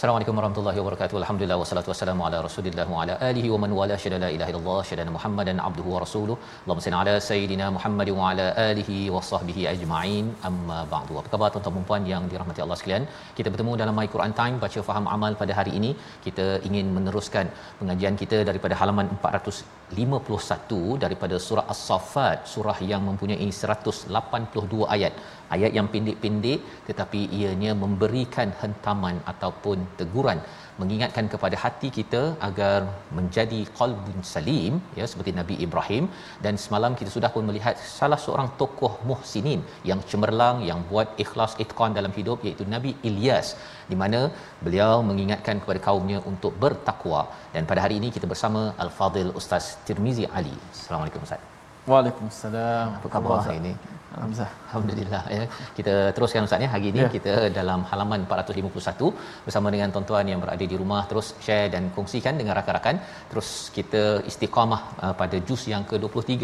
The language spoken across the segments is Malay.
Assalamualaikum warahmatullahi wabarakatuh. Alhamdulillah wassalatu wassalamu ala Rasulillah wa ala alihi wa man wala syada la ilaha illallah syada Muhammadan abduhu wa rasuluh. Allahumma salli ala sayidina Muhammad wa ala alihi wa sahbihi ajma'in. Amma ba'du. Apa khabar tuan-tuan dan puan yang dirahmati Allah sekalian? Kita bertemu dalam My Quran Time baca faham amal pada hari ini. Kita ingin meneruskan pengajian kita daripada halaman 451 daripada surah As-Saffat, surah yang mempunyai 182 ayat. Ayat yang pendek-pendek tetapi ianya memberikan hentaman ataupun teguran mengingatkan kepada hati kita agar menjadi qalbun salim ya seperti Nabi Ibrahim dan semalam kita sudah pun melihat salah seorang tokoh muhsinin yang cemerlang yang buat ikhlas itqan dalam hidup iaitu Nabi Ilyas di mana beliau mengingatkan kepada kaumnya untuk bertakwa dan pada hari ini kita bersama Al-Fadil Ustaz Tirmizi Ali. Assalamualaikum Ustaz. Waalaikumsalam. Apa khabar hari ini? Hamzah. Alhamdulillah ya. Kita teruskan ustaz ya. Hari ini Ya. kita dalam halaman 451 bersama dengan tuan-tuan yang berada di rumah terus share dan kongsikan dengan rakan-rakan. Terus kita istiqamah uh, pada juz yang ke-23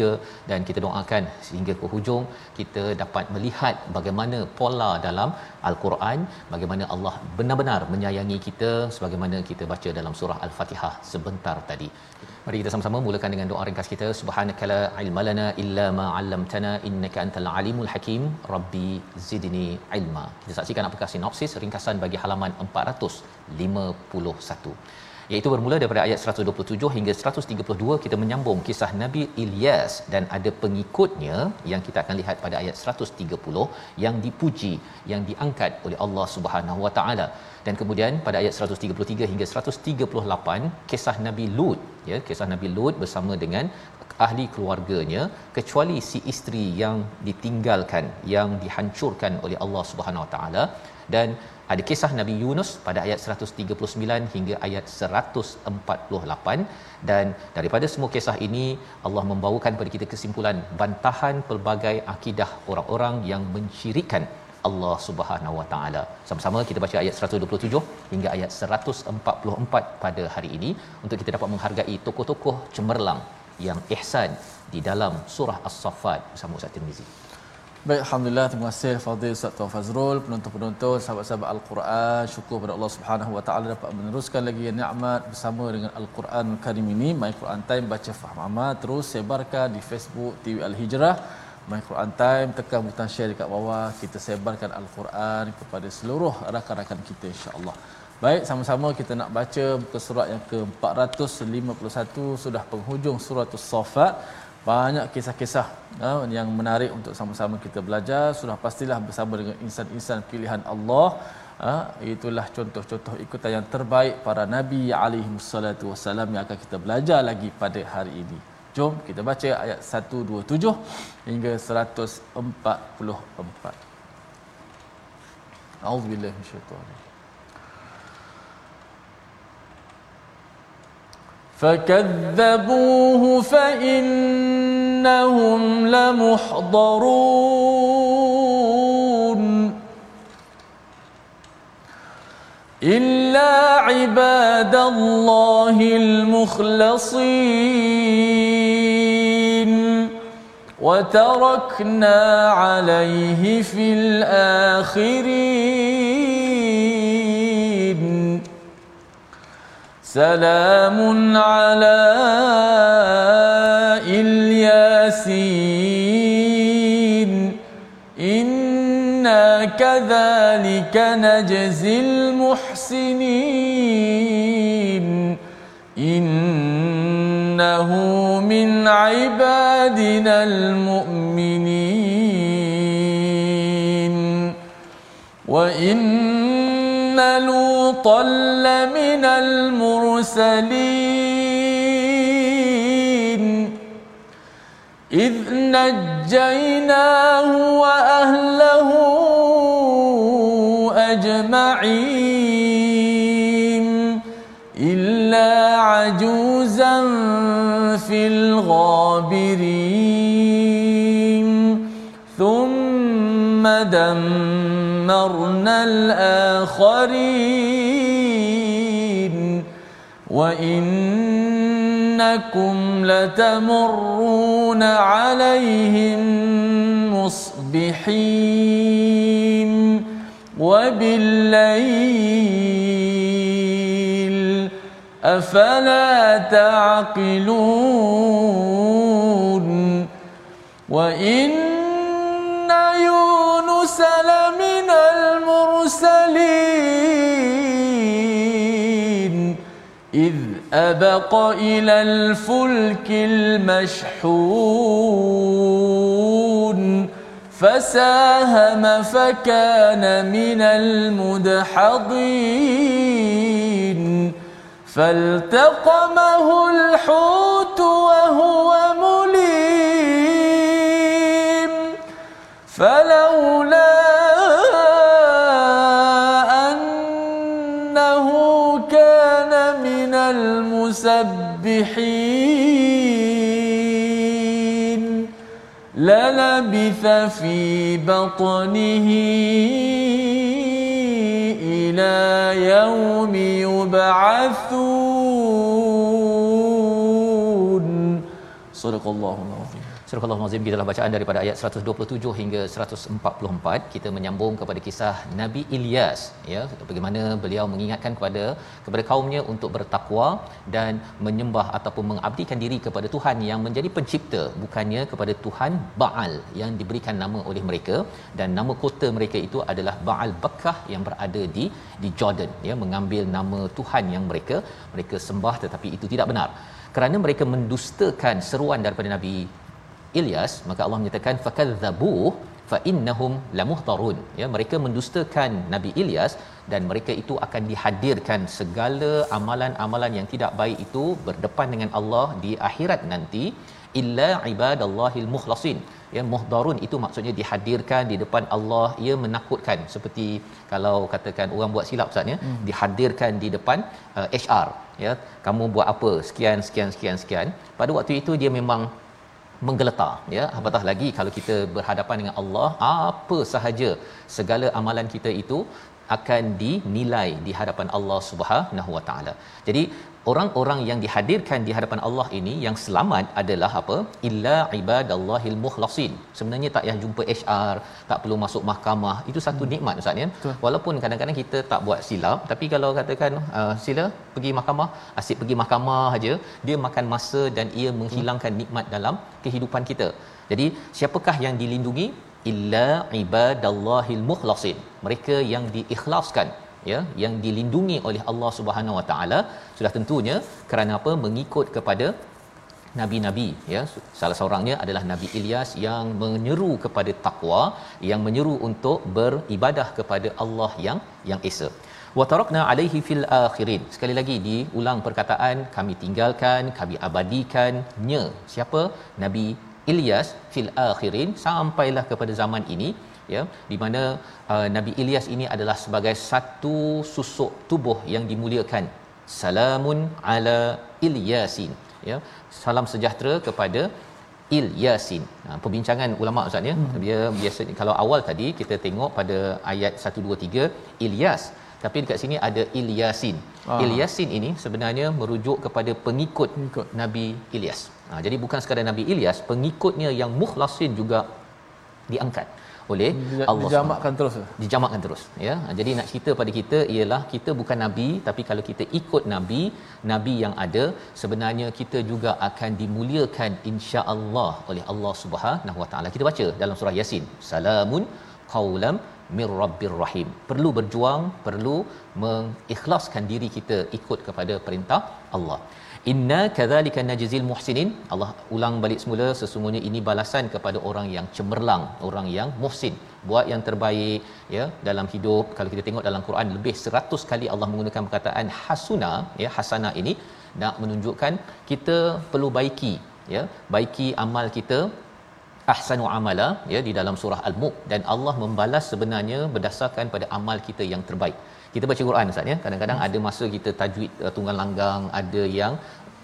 dan kita doakan sehingga ke hujung kita dapat melihat bagaimana pola dalam al-Quran, bagaimana Allah benar-benar menyayangi kita sebagaimana kita baca dalam surah Al-Fatihah sebentar tadi. Mari kita sama-sama mulakan dengan doa ringkas kita. Subhanakala ilmalana illa ma 'allamtana innaka antal alimul hakim. Rabbi zidni ilma. Kita saksikan apakah sinopsis ringkasan bagi halaman 451 iaitu bermula daripada ayat 127 hingga 132 kita menyambung kisah Nabi Ilyas dan ada pengikutnya yang kita akan lihat pada ayat 130 yang dipuji yang diangkat oleh Allah Subhanahu Wa Taala. Dan kemudian pada ayat 133 hingga 138 kisah Nabi Lut ya kisah Nabi Lut bersama dengan ahli keluarganya kecuali si isteri yang ditinggalkan yang dihancurkan oleh Allah Subhanahu Wa Taala. Dan ada kisah Nabi Yunus pada ayat 139 hingga ayat 148 dan daripada semua kisah ini Allah membawakan kepada kita kesimpulan bantahan pelbagai akidah orang-orang yang mensyirikkan Allah Subhanahu Wa Taala. Sama-sama kita baca ayat 127 hingga ayat 144 pada hari ini untuk kita dapat menghargai tokoh-tokoh cemerlang yang ihsan di dalam surah As-Saffat bersama Ustaz Tirmizi. Baik, Alhamdulillah. Terima kasih Fadil Ustaz Tuan Fazrul, penonton-penonton, sahabat-sahabat Al-Quran. Syukur pada Allah Subhanahu Wa Taala dapat meneruskan lagi nikmat bersama dengan Al-Quran Karim ini. My Quran Time baca faham amal terus sebarkan di Facebook TV Al-Hijrah. My Quran Time tekan butang share dekat bawah. Kita sebarkan Al-Quran kepada seluruh rakan-rakan kita insya-Allah. Baik, sama-sama kita nak baca muka surat yang ke-451 sudah penghujung surah As-Saffat banyak kisah-kisah ha, yang menarik untuk sama-sama kita belajar. Sudah pastilah bersama dengan insan-insan pilihan Allah ha, itulah contoh-contoh ikutan yang terbaik para nabi alaihi wassalatu yang akan kita belajar lagi pada hari ini. Jom kita baca ayat 127 hingga 144 A'udzubillahi minasyaitanir فكذبوه فإنهم لمحضرون. إلا عباد الله المخلصين. وتركنا عليه في الآخرين. سلام على إلياسين. إنا كذلك نجزي المحسنين. إنه من عبادنا المؤمنين. وإن لوطا لمن المرسلين إذ نجيناه وأهله أجمعين إلا عجوزا في الغابرين ثم دمرنا الآخرين وإنكم لتمرون عليهم مصبحين وبالليل أفلا تعقلون وإن يونس لمن المرسلين. إذ أبق إلى الفلك المشحون. فساهم فكان من المدحضين. فالتقمه الحوت وهو مليم. فلولا المسبحين للبث في بطنه إلى يوم يبعثون. صدق الله العظيم. Surah Al-Azim kita telah bacaan daripada ayat 127 hingga 144 kita menyambung kepada kisah Nabi Ilyas ya. Bagaimana beliau mengingatkan kepada kepada kaumnya untuk bertakwa dan menyembah ataupun mengabdikan diri kepada Tuhan yang menjadi pencipta bukannya kepada Tuhan Baal yang diberikan nama oleh mereka. Dan nama kota mereka itu adalah Baal Bakkah yang berada di di Jordan ya. Mengambil nama Tuhan yang mereka mereka sembah tetapi itu tidak benar. Kerana mereka mendustakan seruan daripada Nabi Ilyas maka Allah menyatakan fakadzabu fa innahum lamuhtarun. Ya mereka mendustakan Nabi Ilyas dan mereka itu akan dihadirkan. Segala amalan-amalan yang tidak baik itu berdepan dengan Allah di akhirat nanti. Illa ibadallahil mukhlasin. Ya muhdarun itu maksudnya dihadirkan di depan Allah. Ia menakutkan. Seperti kalau katakan orang buat silap ustaz ya. Hmm. dihadirkan di depan uh, HR ya kamu buat apa? Sekian sekian sekian sekian. Pada waktu itu dia memang menggeletar ya apatah lagi kalau kita berhadapan dengan Allah apa sahaja segala amalan kita itu akan dinilai di hadapan Allah Subhanahu Wa Taala. Jadi orang-orang yang dihadirkan di hadapan Allah ini yang selamat adalah apa? Illa ibadallahil mukhlasin. Sebenarnya tak payah jumpa HR, tak perlu masuk mahkamah. Itu satu hmm. nikmat Ustaz ya. Walaupun kadang-kadang kita tak buat silap, tapi kalau katakan uh, sila pergi mahkamah, asyik pergi mahkamah aja, dia makan masa dan ia menghilangkan hmm. nikmat dalam kehidupan kita. Jadi siapakah yang dilindungi? Illa ibadallahil mukhlasin. Mereka yang diikhlaskan ya yang dilindungi oleh Allah Subhanahu Wa Taala sudah tentunya kerana apa? Mengikut kepada nabi-nabi ya. Salah seorangnya adalah Nabi Ilyas yang menyeru kepada takwa yang menyeru untuk beribadah kepada Allah yang yang esa. Wa tarakna alaihi fil akhirin. Sekali lagi diulang perkataan kami tinggalkan kami abadikannya. Siapa? Nabi Ilyas fil akhirin. Sampailah kepada zaman ini ya di mana uh, Nabi Ilyas ini adalah sebagai satu susuk tubuh yang dimuliakan salamun ala Ilyasin ya salam sejahtera kepada Ilyasin. Ha, perbincangan ulama ustaz ya. Hmm. Dia biasanya kalau awal tadi kita tengok pada ayat 1 2 3 Ilyas tapi dekat sini ada Ilyasin. Ah. Ilyasin ini sebenarnya merujuk kepada pengikut, pengikut. Nabi Ilyas. Ha, jadi bukan sekadar Nabi Ilyas, pengikutnya yang mukhlasin juga diangkat oleh Dija- Allah Dijamakkan terus. dijamakkan terus ya. Jadi nak cerita pada kita ialah kita bukan nabi tapi kalau kita ikut nabi nabi yang ada sebenarnya kita juga akan dimuliakan insya-Allah oleh Allah Subhanahu Wa Taala. Kita baca dalam surah yasin. Salamun qaulam mir rabbir rahim. Perlu berjuang perlu mengikhlaskan diri kita ikut kepada perintah Allah Inna kadzalika najzil muhsinin. Allah ulang balik semula sesungguhnya ini balasan kepada orang yang cemerlang, orang yang muhsin, buat yang terbaik ya dalam hidup. Kalau kita tengok dalam Quran lebih 100 kali Allah menggunakan perkataan hasuna ya hasana ini nak menunjukkan kita perlu baiki ya, baiki amal kita ahsanu amala ya di dalam surah al-mulk dan Allah membalas sebenarnya berdasarkan pada amal kita yang terbaik kita baca Quran Ustaz ya. Kadang-kadang ada masa kita tajwid uh, tunggal langgang ada yang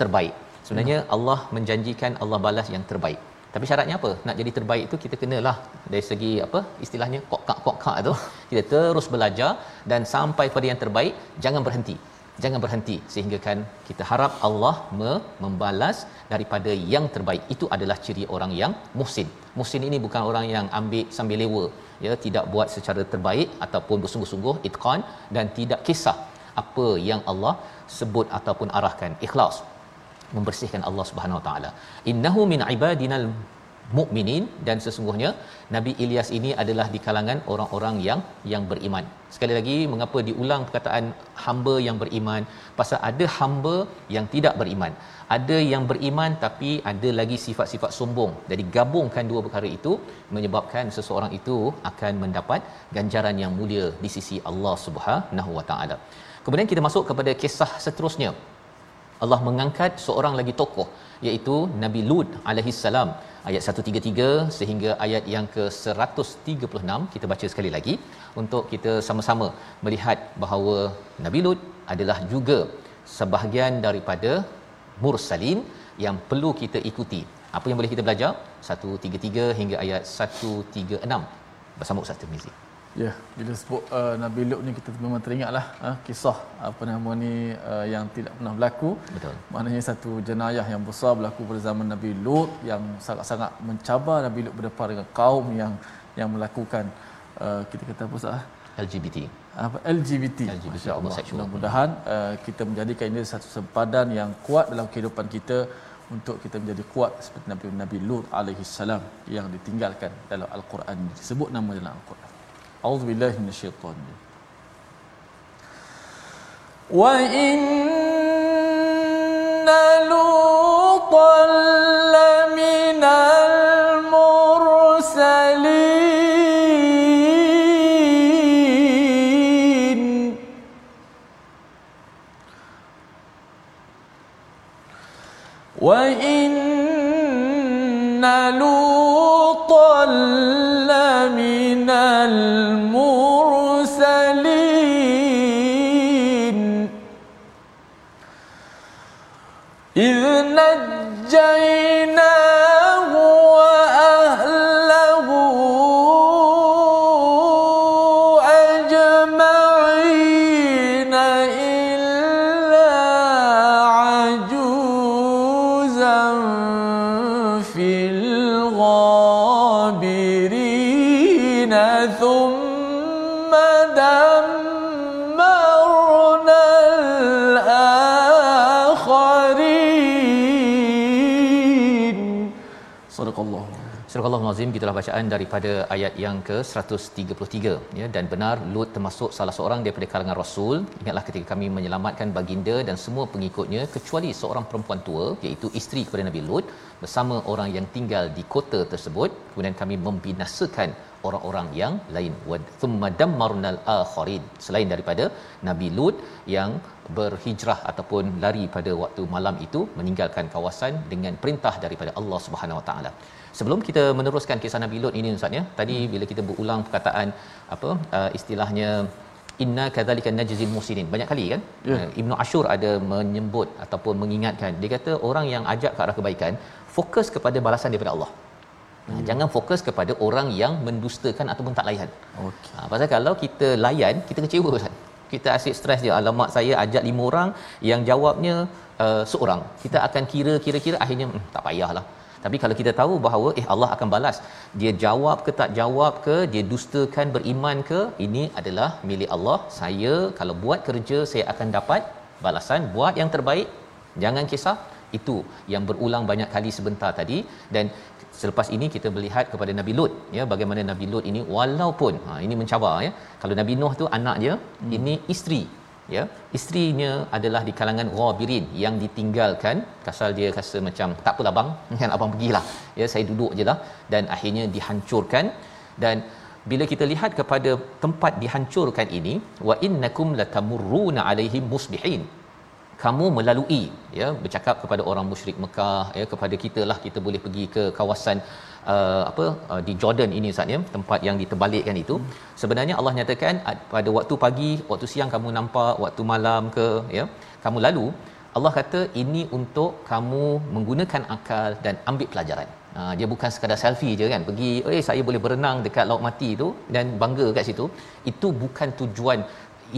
terbaik. Sebenarnya Allah menjanjikan Allah balas yang terbaik. Tapi syaratnya apa? Nak jadi terbaik itu kita kenalah dari segi apa? Istilahnya kokak kokak tu. Kita terus belajar dan sampai pada yang terbaik jangan berhenti. Jangan berhenti sehingga kan kita harap Allah me- membalas daripada yang terbaik. Itu adalah ciri orang yang muhsin. Muhsin ini bukan orang yang ambil sambil lewa ya tidak buat secara terbaik ataupun bersungguh-sungguh itqan dan tidak kisah apa yang Allah sebut ataupun arahkan ikhlas membersihkan Allah Subhanahu Wa Taala innahu min ibadinal mukminin dan sesungguhnya Nabi Ilyas ini adalah di kalangan orang-orang yang yang beriman. Sekali lagi mengapa diulang perkataan hamba yang beriman? Pasal ada hamba yang tidak beriman. Ada yang beriman tapi ada lagi sifat-sifat sombong. Jadi gabungkan dua perkara itu menyebabkan seseorang itu akan mendapat ganjaran yang mulia di sisi Allah Subhanahu Wa Taala. Kemudian kita masuk kepada kisah seterusnya. Allah mengangkat seorang lagi tokoh iaitu Nabi Lut alaihi salam ayat 133 sehingga ayat yang ke-136 kita baca sekali lagi untuk kita sama-sama melihat bahawa Nabi Lut adalah juga sebahagian daripada mursalin yang perlu kita ikuti. Apa yang boleh kita belajar? 133 hingga ayat 136 bersama Ustaz Tirmizi. Ya, bila sebut uh, Nabi Lut ni kita memang teringatlah uh, kisah apa nama ni uh, yang tidak pernah berlaku. Betul. Maknanya satu jenayah yang besar berlaku pada zaman Nabi Lut yang sangat-sangat mencabar Nabi Lut berdepan dengan kaum yang yang melakukan uh, kita kata apa sah? LGBT. apa LGBT. LGBT, Masya-Allah. homosexual. Mudah-mudahan uh, kita menjadikan ini satu sempadan yang kuat dalam kehidupan kita untuk kita menjadi kuat seperti Nabi Nabi Lut alaihi salam yang ditinggalkan dalam al-Quran disebut nama dalam al-Quran. A'udzubillahi minasyaitanir. Wa inna lutan laminal وإن لوطا لمن المرسلين إذ نجيناه Surah Al-Azim gitulah bacaan daripada ayat yang ke-133 ya dan benar Lut termasuk salah seorang daripada kalangan rasul. Ingatlah ketika kami menyelamatkan baginda dan semua pengikutnya kecuali seorang perempuan tua iaitu isteri kepada Nabi Lut bersama orang yang tinggal di kota tersebut. Kemudian kami membinasakan orang-orang yang lain. Wa thumma dammarnal akharin. Selain daripada Nabi Lut yang berhijrah ataupun lari pada waktu malam itu meninggalkan kawasan dengan perintah daripada Allah Subhanahu Wa Taala Sebelum kita meneruskan kisah Nabi Lut ini Ustaz ya. Tadi bila kita berulang perkataan apa uh, istilahnya inna kadzalika najzil musinin. Banyak kali kan? Ya. Uh, Ibnu Ashur ada menyebut ataupun mengingatkan. Dia kata orang yang ajak ke arah kebaikan fokus kepada balasan daripada Allah. Hmm. Jangan fokus kepada orang yang mendustakan ataupun tak layan. Okey. Ha, pasal kalau kita layan, kita kecewa Ustaz. Kita asyik stres je. Alamak saya ajak lima orang yang jawabnya uh, seorang. Kita akan kira kira-kira akhirnya hmm, tak payahlah. tapi kalau kita tahu bahawa eh Allah akan balas dia jawab ke tak jawab ke dia dustakan beriman ke ini adalah milik Allah saya kalau buat kerja saya akan dapat balasan buat yang terbaik jangan kisah itu yang berulang banyak kali sebentar tadi dan selepas ini kita melihat kepada Nabi Lut ya bagaimana Nabi Lut ini walaupun ha ini mencabar ya kalau Nabi Nuh tu anak dia hmm. ini isteri ya. Isterinya adalah di kalangan ghabirin yang ditinggalkan kasal dia rasa macam tak apalah bang kan abang pergilah. Ya saya duduk jelah dan akhirnya dihancurkan. Dan bila kita lihat kepada tempat dihancurkan ini wa innakum latamurruna alaihim musbihin kamu melalui ya bercakap kepada orang musyrik Mekah ya kepada kita lah kita boleh pergi ke kawasan uh, apa uh, di Jordan ini Ustaz ya tempat yang diterbalikkan itu hmm. sebenarnya Allah nyatakan pada waktu pagi waktu siang kamu nampak waktu malam ke ya kamu lalu Allah kata ini untuk kamu menggunakan akal dan ambil pelajaran. Ha, dia bukan sekadar selfie je kan. Pergi, eh saya boleh berenang dekat laut mati tu dan bangga kat situ. Itu bukan tujuan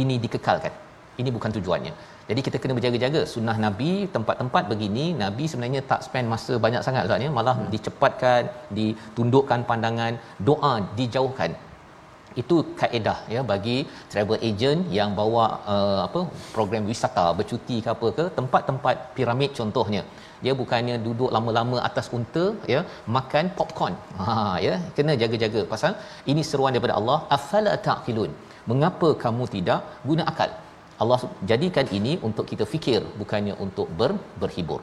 ini dikekalkan. Ini bukan tujuannya. Jadi kita kena berjaga-jaga. Sunnah Nabi tempat-tempat begini Nabi sebenarnya tak spend masa banyak sangat. Ustaz ya malah hmm. dicepatkan ditundukkan pandangan doa dijauhkan. Itu kaedah ya bagi travel agent yang bawa uh, apa program wisata bercuti ke apa ke tempat-tempat piramid contohnya. Dia bukannya duduk lama-lama atas unta ya makan popcorn. Ha ya kena jaga-jaga. Pasal ini seruan daripada Allah afala taqilun? Mengapa kamu tidak guna akal Allah jadikan ini untuk kita fikir bukannya untuk ber, berhibur.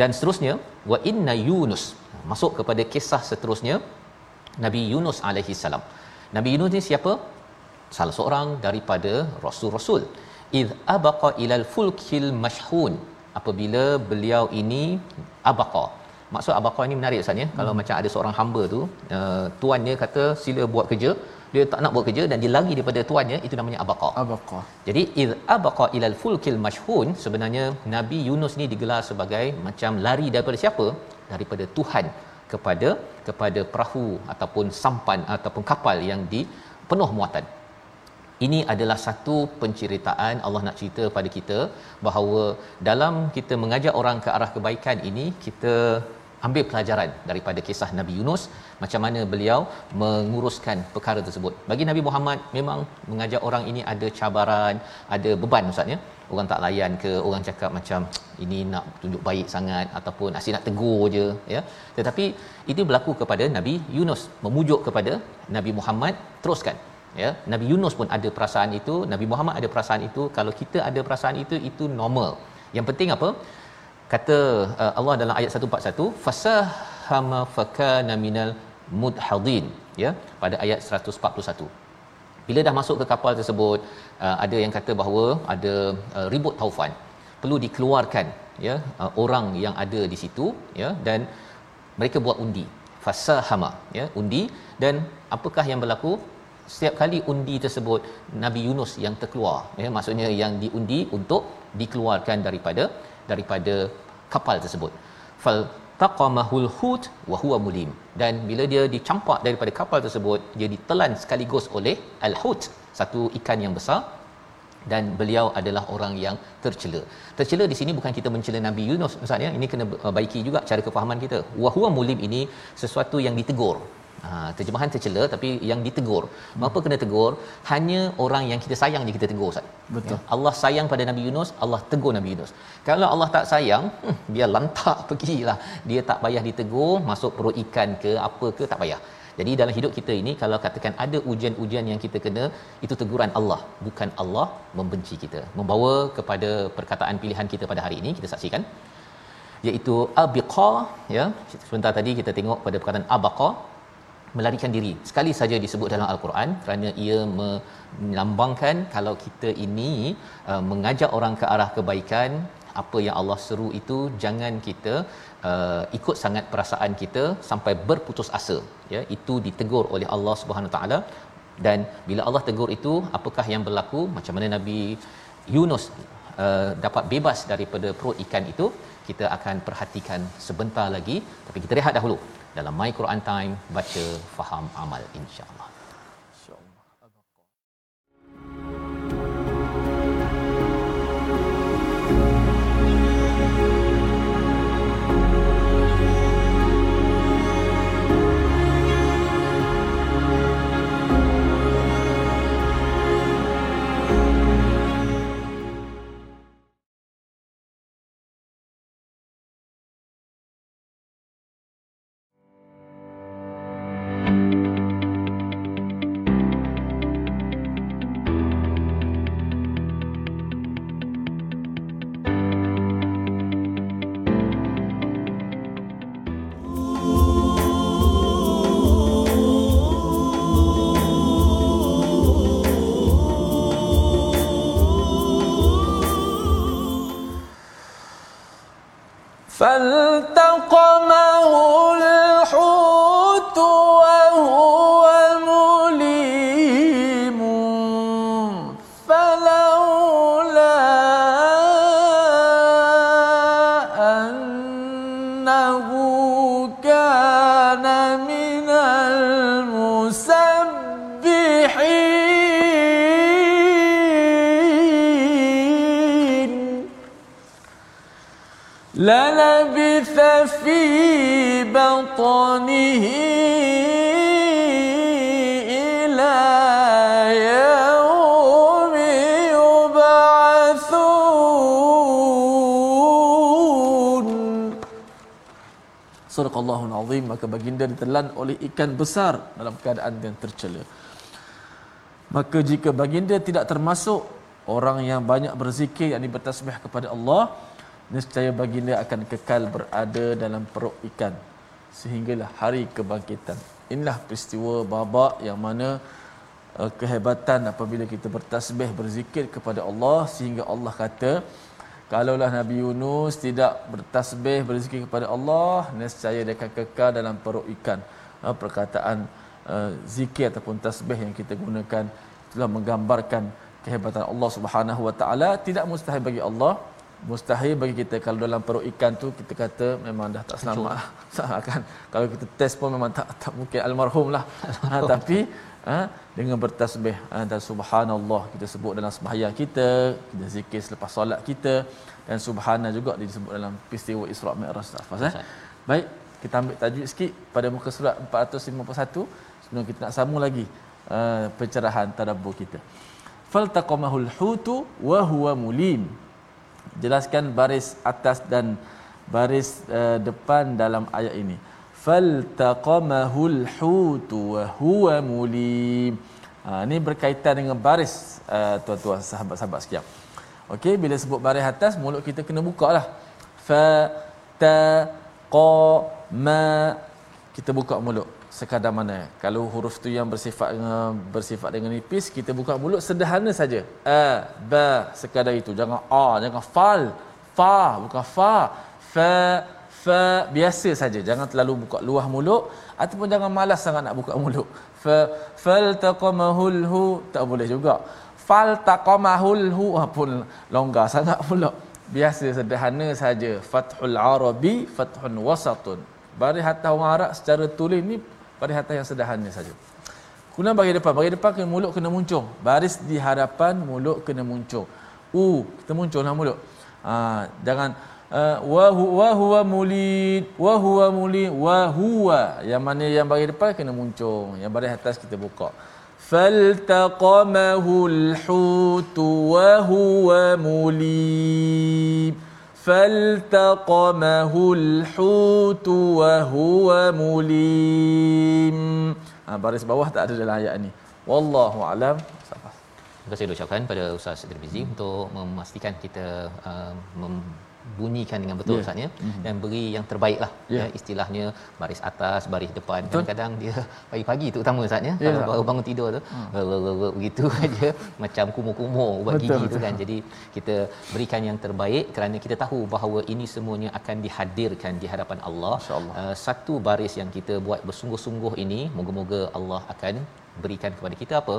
Dan seterusnya wa inna Yunus masuk kepada kisah seterusnya Nabi Yunus alaihi salam. Nabi Yunus ni siapa? Salah seorang daripada rasul-rasul. Id abaqa ilal fulkil mashhun. Apabila beliau ini abaqa. Maksud abaqa ini menarik Ustaz ya. Hmm. Kalau macam ada seorang hamba tu, uh, tuannya kata sila buat kerja, dia tak nak buat kerja dan dia lari daripada tuannya itu namanya abaqa. Abaqa. Jadi iz abaqa ilal fulkil mashhun sebenarnya Nabi Yunus ni digelar sebagai macam lari daripada siapa? Daripada Tuhan kepada kepada perahu ataupun sampan ataupun kapal yang di penuh muatan. Ini adalah satu penceritaan Allah nak cerita pada kita bahawa dalam kita mengajak orang ke arah kebaikan ini kita ambil pelajaran daripada kisah Nabi Yunus macam mana beliau menguruskan perkara tersebut. Bagi Nabi Muhammad memang mengajak orang ini ada cabaran, ada beban ustaz ya. Orang tak layan ke, orang cakap macam ini nak tunjuk baik sangat ataupun asyik nak tegur je ya. Tetapi itu berlaku kepada Nabi Yunus memujuk kepada Nabi Muhammad teruskan ya Nabi Yunus pun ada perasaan itu Nabi Muhammad ada perasaan itu kalau kita ada perasaan itu itu normal yang penting apa kata uh, Allah dalam ayat 141 fasahama fakana minal mudhadin ya pada ayat 141 bila dah masuk ke kapal tersebut uh, ada yang kata bahawa ada uh, ribut taufan perlu dikeluarkan ya uh, orang yang ada di situ ya dan mereka buat undi. Fasahama ya undi. Dan apakah yang berlaku? Setiap kali undi tersebut Nabi Yunus yang terkeluar ya maksudnya yang diundi untuk dikeluarkan daripada daripada kapal tersebut. Fal taqamahul hut wa huwa mulim dan bila dia dicampak daripada kapal tersebut dia ditelan sekaligus oleh al hut satu ikan yang besar dan beliau adalah orang yang tercela. Tercela di sini bukan kita mencela Nabi Yunus Ustaz ya. Ini kena baiki juga cara kefahaman kita. Wa huwa mulim ini sesuatu yang ditegur. Ha, terjemahan tercela tapi yang ditegur. Mengapa kena tegur? Hanya orang yang kita sayang je kita tegur Ustaz. Betul. Ya? Allah sayang pada Nabi Yunus, Allah tegur Nabi Yunus. Kalau Allah tak sayang, hmm, biar lantak pergilah. Dia tak payah ditegur, masuk perut ikan ke apa ke tak payah. Jadi dalam hidup kita ini kalau katakan ada ujian-ujian yang kita kena itu teguran Allah bukan Allah membenci kita. Membawa kepada perkataan pilihan kita pada hari ini kita saksikan iaitu abiqa ya sebentar tadi kita tengok pada perkataan abaqa melarikan diri. Sekali saja disebut dalam al-Quran kerana ia melambangkan kalau kita ini uh, mengajak orang ke arah kebaikan apa yang Allah seru itu jangan kita uh, ikut sangat perasaan kita sampai berputus asa. Ya itu ditegur oleh Allah Subhanahu taala. Dan bila Allah tegur itu apakah yang berlaku? Macam mana Nabi Yunus uh, dapat bebas daripada perut ikan itu? Kita akan perhatikan sebentar lagi tapi kita rehat dahulu dalam My Quran Time baca faham amal insya-Allah. فالتقمه للبث في بطنه إلى يوم يبعثون Surah Allahul Azim maka baginda ditelan oleh ikan besar dalam keadaan yang tercela. Maka jika baginda tidak termasuk orang yang banyak berzikir yang bertasbih kepada Allah, nescaya baginda akan kekal berada dalam perut ikan sehinggalah hari kebangkitan. Inilah peristiwa babak yang mana uh, kehebatan apabila kita bertasbih berzikir kepada Allah sehingga Allah kata kalaulah Nabi Yunus tidak bertasbih berzikir kepada Allah nescaya dia akan kekal dalam perut ikan. Uh, perkataan uh, zikir ataupun tasbih yang kita gunakan telah menggambarkan kehebatan Allah Subhanahu Wa Taala tidak mustahil bagi Allah mustahil bagi kita kalau dalam perut ikan tu kita kata memang dah tak selamat. Lah. kan? Kalau kita test pun memang tak, tak mungkin almarhum lah. Ha, tapi ha, dengan bertasbih ha, dan subhanallah kita sebut dalam sembahyang kita kita zikir selepas solat kita dan subhana juga disebut dalam peristiwa Isra Mi'raj Tafaz eh? Baik kita ambil tajuk sikit pada muka surat 451 sebelum kita nak sambung lagi uh, pencerahan tadabbur kita. Faltaqamahul hutu wa huwa mulim jelaskan baris atas dan baris uh, depan dalam ayat ini. Faltaqamahul hutu wa huwa mulim. Ha, ini berkaitan dengan baris uh, tuan-tuan sahabat-sahabat sekalian. Okey bila sebut baris atas mulut kita kena buka lah. Fa ta ma. Kita buka mulut sekadar mana? Kalau huruf tu yang bersifat dengan bersifat dengan nipis kita buka mulut sederhana saja. A ba sekadar itu. Jangan a jangan fal. Fa bukan fa. Fa fa biasa saja. Jangan terlalu buka luah mulut ataupun jangan malas sangat nak buka mulut. Fa fal taqamahul hu. Tak boleh juga. Fal taqamahul hu. Ah, pun longgar sangat pula biasa sederhana saja. Fathul arabi fathun wasatun. Baris atas orang Arab secara tulis ni baris atas yang sederhana saja kemudian bagi depan bagi depan kena mulut kena muncung baris di hadapan mulut kena muncung u kita muncunglah mulut ha, jangan uh, wa huwa huwa mulid wa huwa mulid wa huwa yang mana yang bagi depan kena muncung yang baris atas kita buka فالتقمه الحوت وهو مليم فالتقمه الحوت وهو مليم ha, baris bawah tak ada dalam ayat ni wallahu alam Terima kasih ucapkan pada Ustaz Tirmizi hmm. untuk memastikan kita uh, membunyikan dengan betul yeah. Ustaz ya mm-hmm. dan beri yang terbaik lah yeah. ya, istilahnya baris atas baris depan betul. kadang-kadang dia pagi-pagi tu utama Ustaz ya yeah. kalau baru bangun tidur tu mm. begitu aja macam kumur-kumur buat betul, gigi betul. tu kan jadi kita berikan yang terbaik kerana kita tahu bahawa ini semuanya akan dihadirkan di hadapan Allah uh, satu baris yang kita buat bersungguh-sungguh ini moga-moga Allah akan berikan kepada kita apa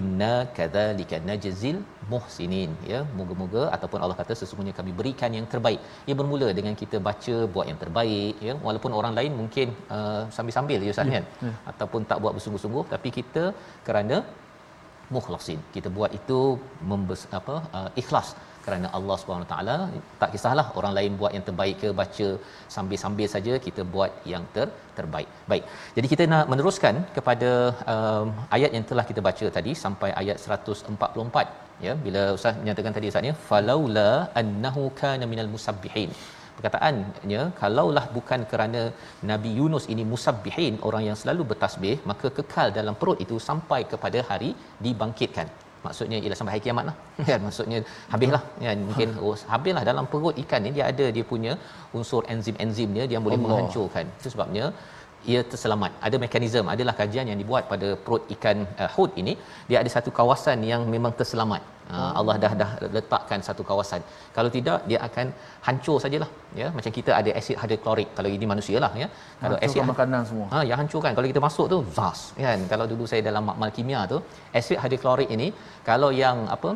inna kadzalika najzil muhsinin. Ya moga-moga ataupun Allah kata sesungguhnya kami berikan yang terbaik. Ia bermula dengan kita baca buat yang terbaik ya. Walaupun orang lain mungkin uh, sambil-sambil ya Ustaz ya, kan? ya. ataupun tak buat bersungguh-sungguh tapi kita kerana mukhlasin kita buat itu membes, apa uh, ikhlas kerana Allah taala tak kisahlah orang lain buat yang terbaik ke baca sambil-sambil saja kita buat yang ter terbaik. Baik. Jadi kita nak meneruskan kepada um, ayat yang telah kita baca tadi sampai ayat 144 ya bila ustaz menyatakan tadi ustaz ya falaula annahu kana minal musabbihin perkataannya kalaulah bukan kerana Nabi Yunus ini musabbihin orang yang selalu bertasbih maka kekal dalam perut itu sampai kepada hari dibangkitkan maksudnya ialah sampai hari kiamat lah. Kan maksudnya habislah. Kan mungkin oh, habislah dalam perut ikan ni dia ada dia punya unsur enzim-enzim dia dia boleh Allah. menghancurkan. Itu sebabnya ia terselamat ada mekanisme adalah kajian yang dibuat pada perut ikan uh, Hud ini dia ada satu kawasan yang memang terselamat Uh, Allah dah dah letakkan satu kawasan. Kalau tidak dia akan hancur sajalah ya. Macam kita ada asid hidroklorik kalau ini manusia lah ya. Kalau asid makanan semua. Ha yang hancurkan kalau kita masuk tu zas kan. Kalau dulu saya dalam makmal kimia tu asid hidroklorik ini kalau yang apa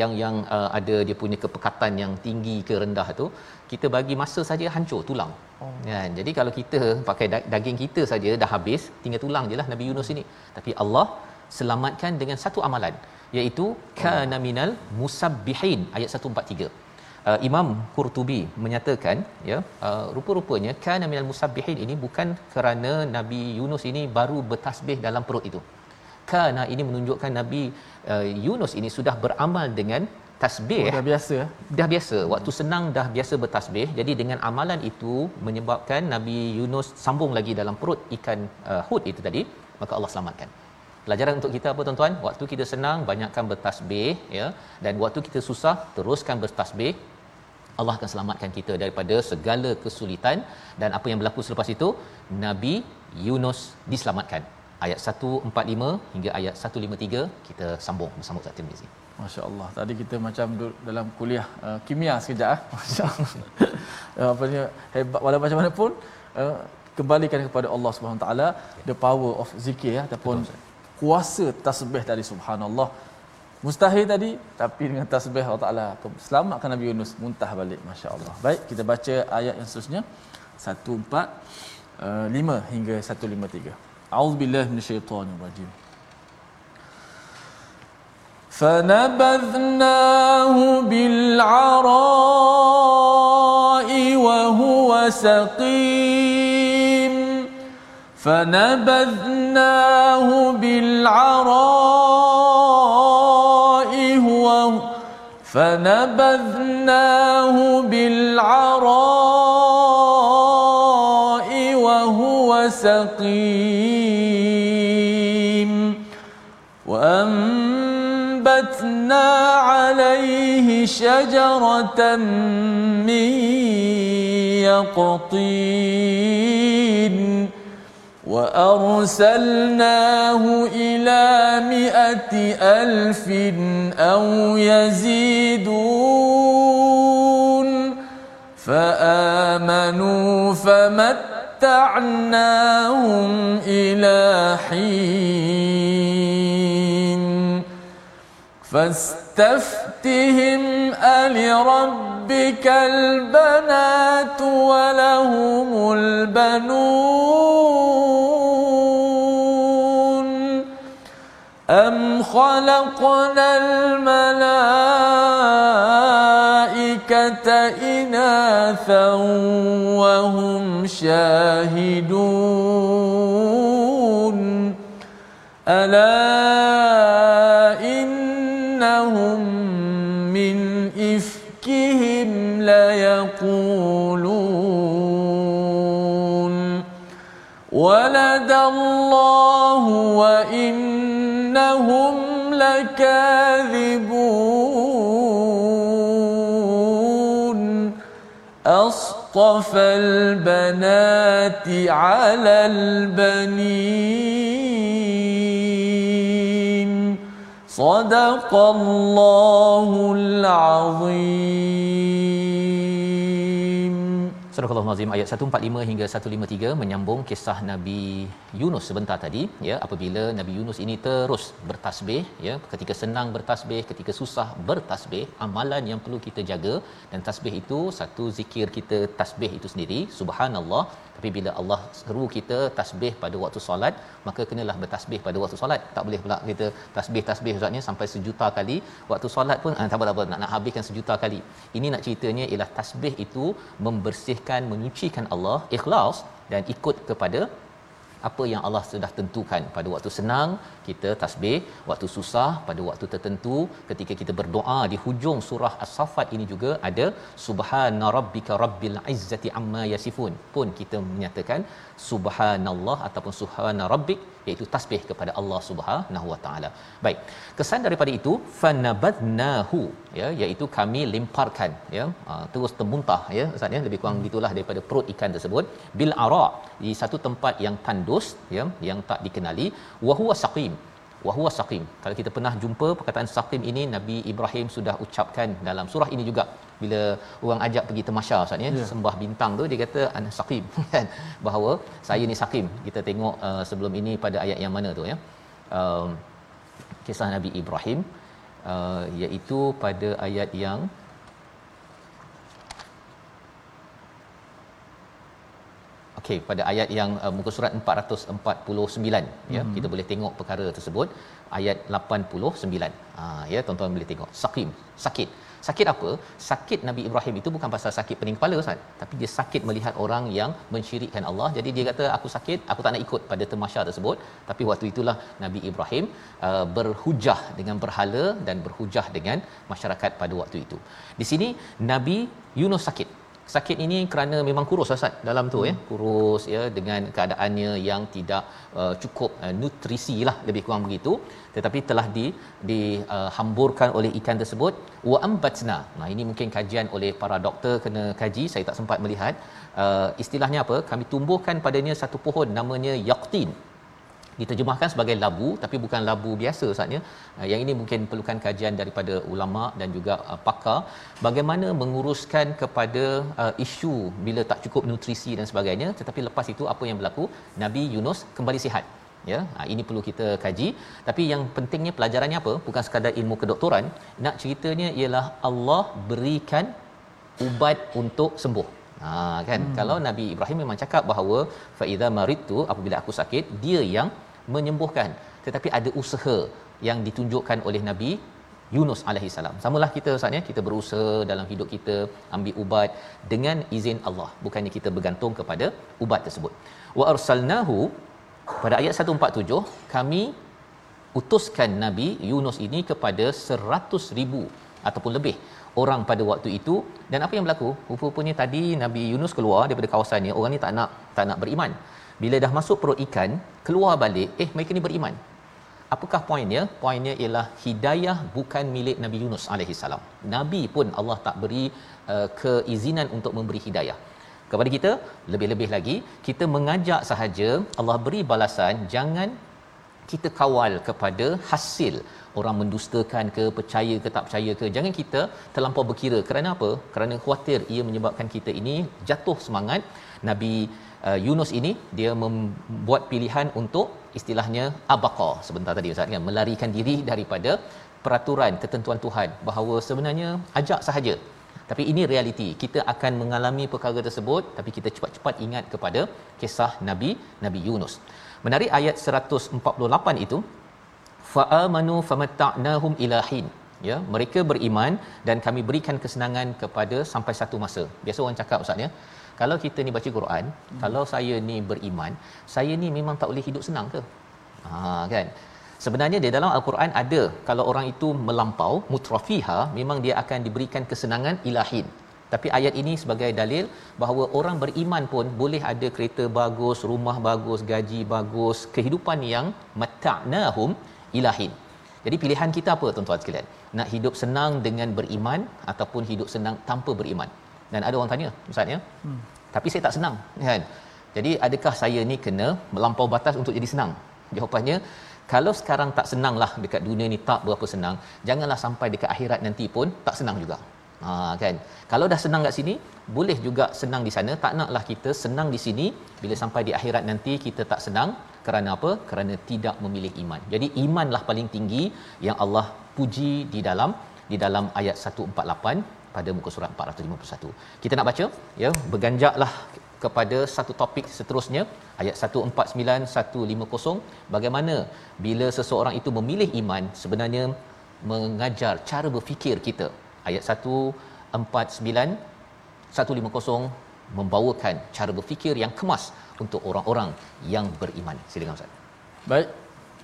yang yang uh, ada dia punya kepekatan yang tinggi ke rendah tu kita bagi masa saja hancur tulang. Oh. Kan. Jadi kalau kita pakai daging kita saja dah habis tinggal tulang jelah Nabi Yunus ini. Tapi Allah selamatkan dengan satu amalan iaitu kana minal musabbihin ayat 143 uh, Imam Qurtubi menyatakan ya uh, rupa-rupanya kana minal musabbihin ini bukan kerana Nabi Yunus ini baru bertasbih dalam perut itu kana ini menunjukkan Nabi uh, Yunus ini sudah beramal dengan tasbih. Oh, dah biasa. Dah biasa. Waktu senang dah biasa bertasbih. Jadi dengan amalan itu menyebabkan Nabi Yunus sambung lagi dalam perut ikan uh, Hud itu tadi. Maka Allah selamatkan. Pelajaran untuk kita apa tuan-tuan? Waktu kita senang banyakkan bertasbih ya. Dan waktu kita susah teruskan bertasbih. Allah akan selamatkan kita daripada segala kesulitan. Dan apa yang berlaku selepas itu? Nabi Yunus diselamatkan. Ayat 145 hingga ayat 153 kita sambung bersama Ustaz Tirmizi. Masya-Allah. Tadi kita macam dalam kuliah uh, kimia sekejap ah. Masya-Allah. apa ni hebat walaupun macam mana pun uh, kembalikan kepada Allah Subhanahu taala the power of zikir ya ataupun Betul, kuasa tasbih tadi subhanallah mustahil tadi tapi dengan tasbih Allah Taala selamatkan Nabi Yunus muntah balik masya-Allah. Baik kita baca ayat yang seterusnya 145 uh, hingga 153. A'udzubillahi minasyaitonirrajim. فنبذناه بالعراء وهو سقيم فنبذناه بالعراء هو فنبذناه بالعراء وهو سقيم شجرة من يقطين وأرسلناه إلى مئة ألف أو يزيدون فآمنوا فمتعناهم إلى حين فاستفتهم ألربك البنات ولهم البنون أم خلقنا الملائكة إناثا وهم شاهدون ألا أصطفى البنات على البنين. صدق الله العظيم. Surah Al-Nazim ayat 145 hingga 153 menyambung kisah Nabi Yunus sebentar tadi ya. Apabila Nabi Yunus ini terus bertasbih ya. Ketika senang bertasbih ketika susah bertasbih amalan yang perlu kita jaga. Dan tasbih itu satu zikir kita tasbih itu sendiri subhanallah tapi bila Allah seru kita tasbih pada waktu solat maka kenalah bertasbih pada waktu solat. Tak boleh pula kita tasbih tasbih ustaznya sampai sejuta kali waktu solat pun ah, tak apa-apa nak, nak habiskan sejuta kali. Ini nak ceritanya ialah tasbih itu membersihkan menyucikan Allah ikhlas dan ikut kepada apa yang Allah sudah tentukan pada waktu senang kita tasbih. Waktu susah pada waktu tertentu ketika kita berdoa di hujung surah as-saffat ini juga ada subhana rabbika rabbil izzati amma yasifun. Pun kita menyatakan subhanallah ataupun subhana rabbik iaitu tasbih kepada Allah Subhanahu Wa Taala. Baik. Kesan daripada itu fanabadnahu ya iaitu kami lemparkan ya uh, terus termuntah ya ustaz ya lebih kurang begitulah daripada perut ikan tersebut bil ara di satu tempat yang tandus ya yang tak dikenali wa huwa saqim wa huwa saqim kalau kita pernah jumpa perkataan saqim ini Nabi Ibrahim sudah ucapkan dalam surah ini juga bila orang ajak pergi temasya ustaz ya yeah. sembah bintang tu dia kata ana saqim kan? Bahawa saya ni saqim. Kita tengok uh, sebelum ini pada ayat yang mana tu ya. Uh, kisah Nabi Ibrahim uh, iaitu pada ayat yang Okey pada ayat yang uh, muka surat 449 ya hmm. kita boleh tengok perkara tersebut. Ayat 89 ha ya tuan-tuan boleh tengok. Saqim sakit. Sakit apa? Sakit Nabi Ibrahim itu bukan pasal sakit pening kepala Ustaz. Tapi dia sakit melihat orang yang mensyirikkan Allah. Jadi dia kata aku sakit aku tak nak ikut pada temasya tersebut. Tapi waktu itulah Nabi Ibrahim uh, berhujah dengan berhala dan berhujah dengan masyarakat pada waktu itu. Di sini Nabi Yunus sakit sakit ini kerana memang kurus Ustaz dalam tu ya. hmm. ya kurus ya dengan keadaannya yang tidak uh, cukup uh, nutrisi lah lebih kurang begitu. Tetapi telah di dihamburkan uh, oleh ikan tersebut. Wa ambatna. Nah ini mungkin kajian oleh para doktor kena kaji. Saya tak sempat melihat. Uh, istilahnya apa? Kami tumbuhkan padanya satu pohon namanya yaqtin diterjemahkan sebagai labu tapi bukan labu biasa saatnya. Uh, yang ini mungkin perlukan kajian daripada ulama dan juga uh, pakar. Bagaimana menguruskan kepada uh, isu bila tak cukup nutrisi dan sebagainya tetapi lepas itu apa yang berlaku? Nabi Yunus kembali sihat. Ya ha, ini perlu kita kaji. Tapi yang pentingnya pelajarannya apa? Bukan sekadar ilmu kedoktoran. Nak ceritanya ialah Allah berikan ubat untuk sembuh. Ha kan? Hmm. kalau Nabi Ibrahim memang cakap bahawa fa idza maridtu apabila aku sakit dia yang menyembuhkan. Tetapi ada usaha yang ditunjukkan oleh Nabi Yunus alaihi salam. Samalah kita Ustaz ya, kita berusaha dalam hidup kita ambil ubat dengan izin Allah, bukannya kita bergantung kepada ubat tersebut. Wa arsalnahu pada ayat 147 kami utuskan Nabi Yunus ini kepada 100,000 ataupun lebih orang pada waktu itu. Dan apa yang berlaku? Rupanya tadi Nabi Yunus keluar daripada kawasan orang ni tak nak tak nak beriman bila dah masuk perut ikan keluar balik eh mereka ni beriman. Apakah poinnya? Poinnya ialah hidayah bukan milik Nabi Yunus alaihi salam. Nabi pun Allah tak beri uh, keizinan untuk memberi hidayah. Kepada kita lebih-lebih lagi kita mengajak sahaja Allah beri balasan jangan kita kawal kepada hasil orang mendustakan ke percaya ke tak percaya ke. Jangan kita terlampau berkira. Kerana apa? Kerana khuatir ia menyebabkan kita ini jatuh semangat. Nabi uh, Yunus ini dia membuat pilihan untuk istilahnya abaqa. Sebentar tadi ustaz kan? Melarikan diri daripada peraturan ketentuan Tuhan bahawa sebenarnya ajak sahaja. Tapi ini realiti. Kita akan mengalami perkara tersebut tapi kita cepat-cepat ingat kepada kisah nabi nabi Yunus. Menarik ayat 148 itu fa'amanu famatta'nahum ilahin ya mereka beriman dan kami berikan kesenangan kepada sampai satu masa. Biasa orang cakap ustaz ya kalau kita ni baca Quran hmm. kalau saya ni beriman saya ni memang tak boleh hidup senang ke ha kan sebenarnya di dalam al-Quran ada kalau orang itu melampau mutrafiha memang dia akan diberikan kesenangan ilahin tapi ayat ini sebagai dalil bahawa orang beriman pun boleh ada kereta bagus, rumah bagus, gaji bagus, kehidupan yang mata'nahum ilahin. Jadi pilihan kita apa tuan-tuan sekalian? Nak hidup senang dengan beriman ataupun hidup senang tanpa beriman? Dan ada orang tanya, Ustaz ya. Hmm. Tapi saya tak senang, kan? Jadi adakah saya ni kena melampau batas untuk jadi senang? Jawapannya, kalau sekarang tak senanglah dekat dunia ni tak berapa senang, janganlah sampai dekat akhirat nanti pun tak senang juga. Ha kan. Kalau dah senang kat sini, boleh juga senang di sana. Tak naklah kita senang di sini bila sampai di akhirat nanti kita tak senang kerana apa? Kerana tidak memilih iman. Jadi imanlah paling tinggi yang Allah puji di dalam di dalam ayat 148 pada muka surat 451. Kita nak baca ya, berganjaklah kepada satu topik seterusnya ayat 149 150 bagaimana bila seseorang itu memilih iman sebenarnya mengajar cara berfikir kita ayat 149 150 membawakan cara berfikir yang kemas untuk orang-orang yang beriman. Silakan Ustaz. Baik.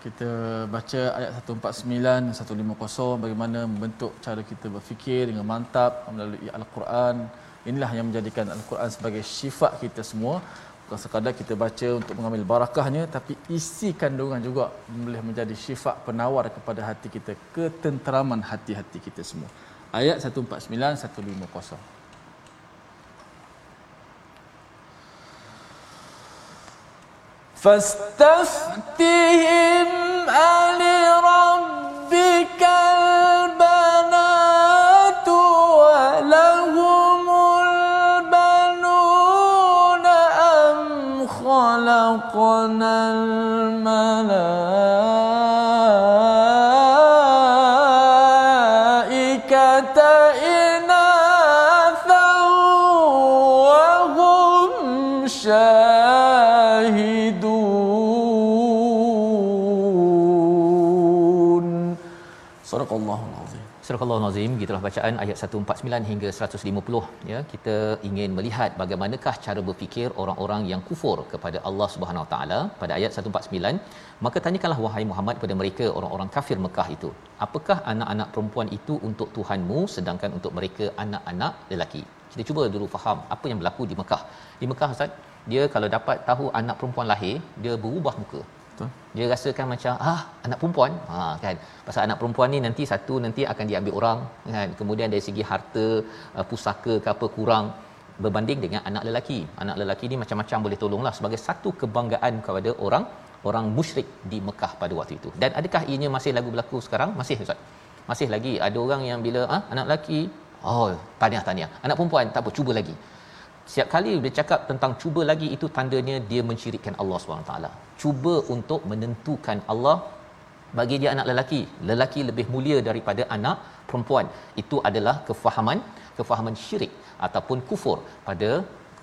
Kita baca ayat 149 150 bagaimana membentuk cara kita berfikir dengan mantap melalui al-Quran. Inilah yang menjadikan al-Quran sebagai syifa kita semua. Bukan sekadar kita baca untuk mengambil barakahnya tapi isi kandungan juga boleh menjadi syifa penawar kepada hati kita ketenteraman hati-hati kita semua. Ayat 149 150 فاستفتهم ألربك Al-Nazim gitulah bacaan ayat 149 hingga 150 ya kita ingin melihat bagaimanakah cara berfikir orang-orang yang kufur kepada Allah Subhanahu Wa Taala pada ayat 149 maka tanyakanlah wahai Muhammad kepada mereka orang-orang kafir Mekah itu apakah anak-anak perempuan itu untuk Tuhanmu sedangkan untuk mereka anak-anak lelaki? Kita cuba dulu faham apa yang berlaku di Mekah. Di Mekah ustaz dia kalau dapat tahu anak perempuan lahir dia berubah muka Betul. dia rasakan macam ah anak perempuan. Ha kan? Pasal anak perempuan ni nanti satu nanti akan diambil orang kan? Kemudian dari segi harta uh, pusaka ke apa kurang berbanding dengan anak lelaki. Anak lelaki ni macam-macam boleh tolonglah sebagai satu kebanggaan kepada orang orang musyrik di Mekah pada waktu itu. Dan adakah ianya masih lagu berlaku sekarang? Masih ustaz. Masih lagi. Ada orang yang bila ah anak lelaki. Oh tahniah tahniah anak perempuan tak apa cuba lagi. Setiap kali dia cakap tentang cuba lagi itu tandanya dia mensyirikkan Allah SWT. Cuba untuk menentukan Allah bagi dia anak lelaki. Lelaki lebih mulia daripada anak perempuan. Itu adalah kefahaman kefahaman syirik ataupun kufur pada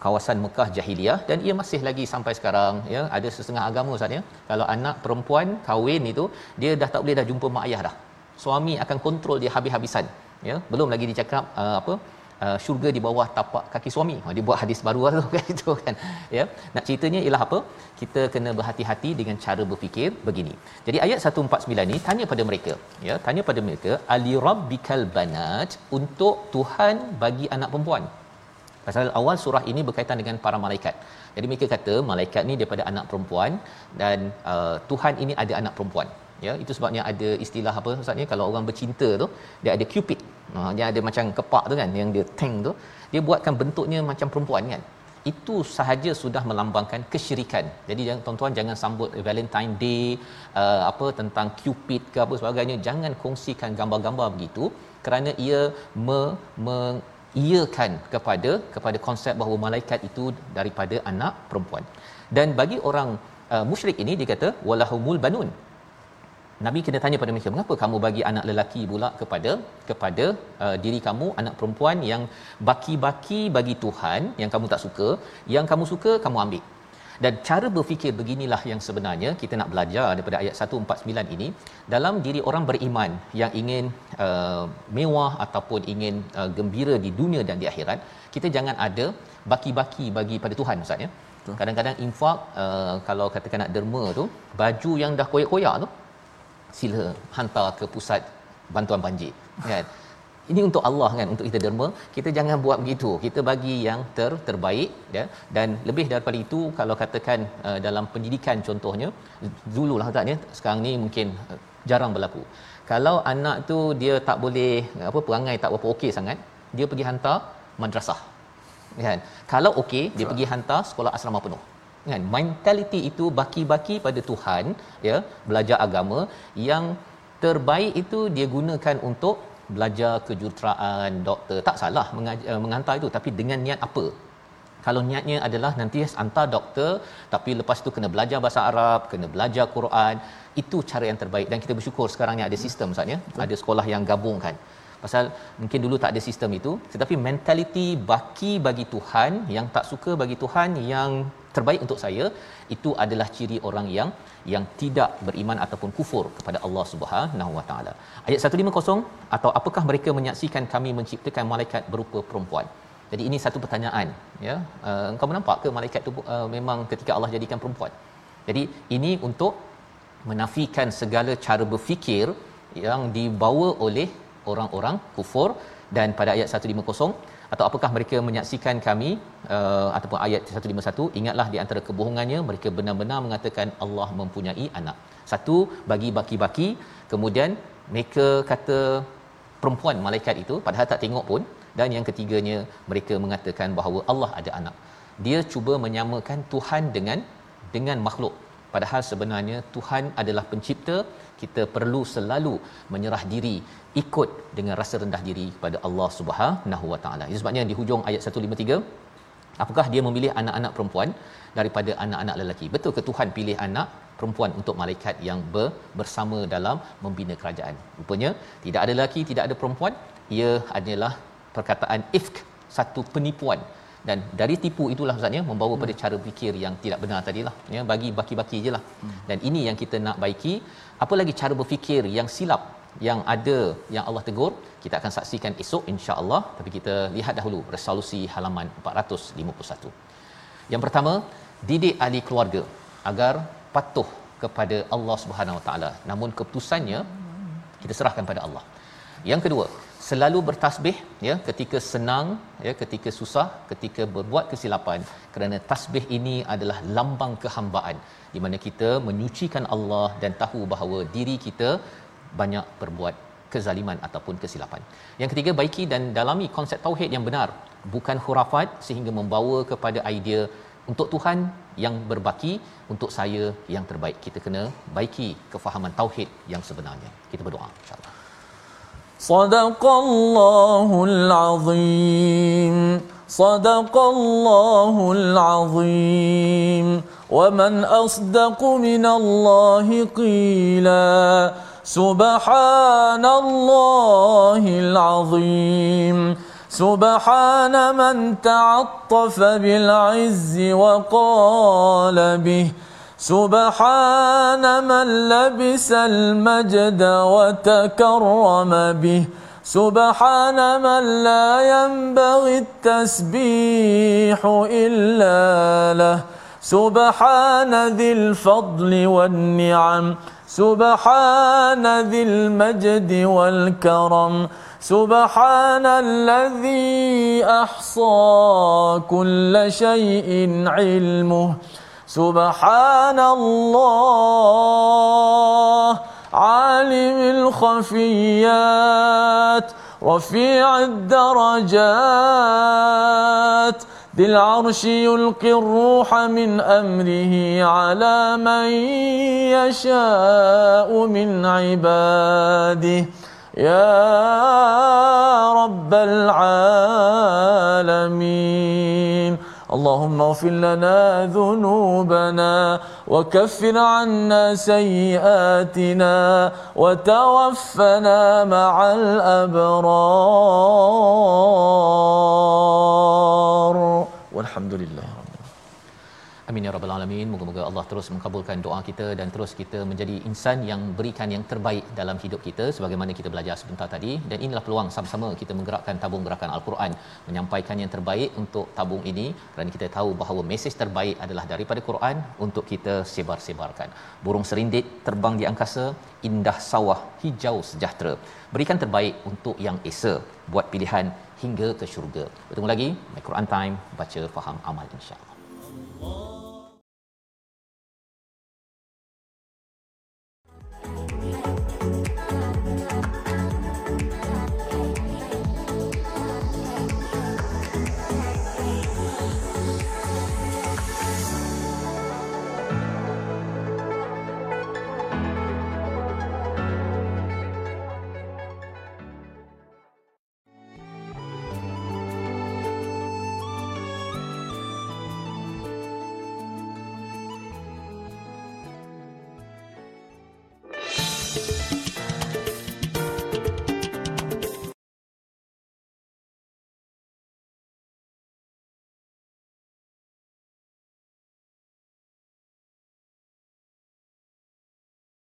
kawasan Mekah jahiliah. Dan ia masih lagi sampai sekarang ya. Ada setengah agama Ustaz ya. Kalau anak perempuan kahwin itu dia dah tak boleh dah jumpa mak ayah dah. Suami akan kontrol dia habis-habisan ya. Belum lagi dicakap uh, apa uh, syurga di bawah tapak kaki suami. Ha, dia buat hadis baru lah tu kan itu kan. Ya. Nak ceritanya ialah apa? Kita kena berhati-hati dengan cara berfikir begini. Jadi ayat 149 ni tanya pada mereka, ya, tanya pada mereka ali rabbikal banat untuk Tuhan bagi anak perempuan. Pasal awal surah ini berkaitan dengan para malaikat. Jadi mereka kata malaikat ni daripada anak perempuan dan uh, Tuhan ini ada anak perempuan ya itu sebabnya ada istilah apa ustaz kalau orang bercinta tu dia ada cupid ha dia ada macam kepak tu kan yang dia tank tu dia buatkan bentuknya macam perempuan kan itu sahaja sudah melambangkan kesyirikan. Jadi jangan tuan-tuan jangan sambut Valentine Day uh, apa tentang cupid ke apa sebagainya jangan kongsikan gambar-gambar begitu kerana ia me, me iakan kepada kepada konsep bahawa malaikat itu daripada anak perempuan. Dan bagi orang uh, musyrik ini dia kata walahumul banun Nabi kena tanya pada mereka, mengapa kamu bagi anak lelaki pula kepada kepada uh, diri kamu, anak perempuan yang baki-baki bagi Tuhan yang kamu tak suka, yang kamu suka kamu ambil. Dan cara berfikir beginilah yang sebenarnya kita nak belajar daripada ayat 149 ini dalam diri orang beriman yang ingin uh, mewah ataupun ingin uh, gembira di dunia dan di akhirat, kita jangan ada baki-baki bagi pada Tuhan Ustaz ya. Kadang-kadang infak uh, kalau katakan nak derma tu, baju yang dah koyak-koyak tu sila hantar ke pusat bantuan banjir kan? Ini untuk Allah kan? Untuk kita derma kita jangan buat begitu. Kita bagi yang ter terbaik ya. Dan lebih daripada itu kalau katakan uh, dalam pendidikan contohnya dululah taknya sekarang ni mungkin uh, jarang berlaku. Kalau anak tu dia tak boleh apa perangai tak berapa okey sangat dia pergi hantar madrasah kan? Kalau okey dia pergi hantar sekolah asrama penuh kan? Mentaliti itu baki-baki pada Tuhan ya belajar agama. Yang terbaik itu dia gunakan untuk belajar kejuruteraan doktor. Tak salah mengajar, menghantar itu tapi dengan niat apa? Kalau niatnya adalah nanti hantar doktor tapi lepas tu kena belajar bahasa Arab kena belajar Quran itu cara yang terbaik. Dan kita bersyukur sekarang ni ada sistem saatnya ada sekolah yang gabungkan pasal mungkin dulu tak ada sistem itu tetapi mentaliti baki bagi Tuhan yang tak suka bagi Tuhan yang terbaik untuk saya itu adalah ciri orang yang yang tidak beriman ataupun kufur kepada Allah Subhanahu Wa Taala. Ayat 150 atau apakah mereka menyaksikan kami menciptakan malaikat berupa perempuan? Jadi ini satu pertanyaan ya. Uh, engkau menampak ke malaikat itu uh, memang ketika Allah jadikan perempuan? Jadi ini untuk menafikan segala cara berfikir yang dibawa oleh orang-orang kufur dan pada ayat 150 atau apakah mereka menyaksikan kami uh, ataupun ayat 151 ingatlah di antara kebohongannya mereka benar-benar mengatakan Allah mempunyai anak. Satu bagi baki-baki. Kemudian mereka kata perempuan malaikat itu padahal tak tengok pun. Dan yang ketiganya mereka mengatakan bahawa Allah ada anak. Dia cuba menyamakan Tuhan dengan dengan makhluk. Padahal sebenarnya Tuhan adalah pencipta kita perlu selalu menyerah diri ikut dengan rasa rendah diri kepada Allah Subhanahu Wa Taala. Itu sebabnya di hujung ayat 153 apakah dia memilih anak-anak perempuan daripada anak-anak lelaki? Betul ke Tuhan pilih anak perempuan untuk malaikat yang ber, bersama dalam membina kerajaan? Rupanya tidak ada lelaki, tidak ada perempuan. Ia adalah perkataan ifk, satu penipuan dan dari tipu itulah ustaznya membawa pada cara fikir yang tidak benar tadilah ya bagi baki-baki jelah hmm. dan ini yang kita nak baiki apa lagi cara berfikir yang silap yang ada yang Allah tegur? Kita akan saksikan esok insya-Allah. Tapi kita lihat dahulu resolusi halaman 451 yang pertama didik ahli keluarga agar patuh kepada Allah Subhanahu Wa Taala. Namun keputusannya kita serahkan pada Allah. Yang kedua selalu bertasbih ya ketika senang ya ketika susah ketika berbuat kesilapan. Kerana tasbih ini adalah lambang kehambaan di mana kita menyucikan Allah dan tahu bahawa diri kita banyak berbuat kezaliman ataupun kesilapan. Yang ketiga baiki dan dalami konsep tauhid yang benar bukan khurafat sehingga membawa kepada idea untuk Tuhan yang berbaki untuk saya yang terbaik. Kita kena baiki kefahaman tauhid yang sebenarnya. Kita berdoa insya-Allah. صدق الله العظيم. صدق الله العظيم. ومن أصدق من الله قيلا. سبحان الله العظيم. سبحان من تعطف بالعز وقال به. سبحان من لبس المجد وتكرم به. سبحان من لا ينبغي التسبيح إلا له. سبحان ذي الفضل والنعم. سبحان ذي المجد والكرم. سبحان الذي أحصى كل شيء علمه. سبحان الله عالم الخفيات رفيع الدرجات. ذي العرش يلقي الروح من أمره على من يشاء من عباده. يا رب العالمين. اللهم اغفر لنا ذنوبنا وكفر عنا سيئاتنا وتوفنا مع الأبرار. Amin ya rabbal alamin. Moga-moga Allah terus mengabulkan doa kita dan terus kita menjadi insan yang berikan yang terbaik dalam hidup kita sebagaimana kita belajar sebentar tadi dan inilah peluang sama-sama kita menggerakkan tabung gerakan al-Quran menyampaikan yang terbaik untuk tabung ini kerana kita tahu bahawa mesej terbaik adalah daripada Quran untuk kita sebar-sebarkan. Burung serindit terbang di angkasa, indah sawah hijau sejahtera. Berikan terbaik untuk yang esa. Buat pilihan hingga ke syurga. Bertemu lagi, My Quran Time, baca, faham, amal insya-Allah.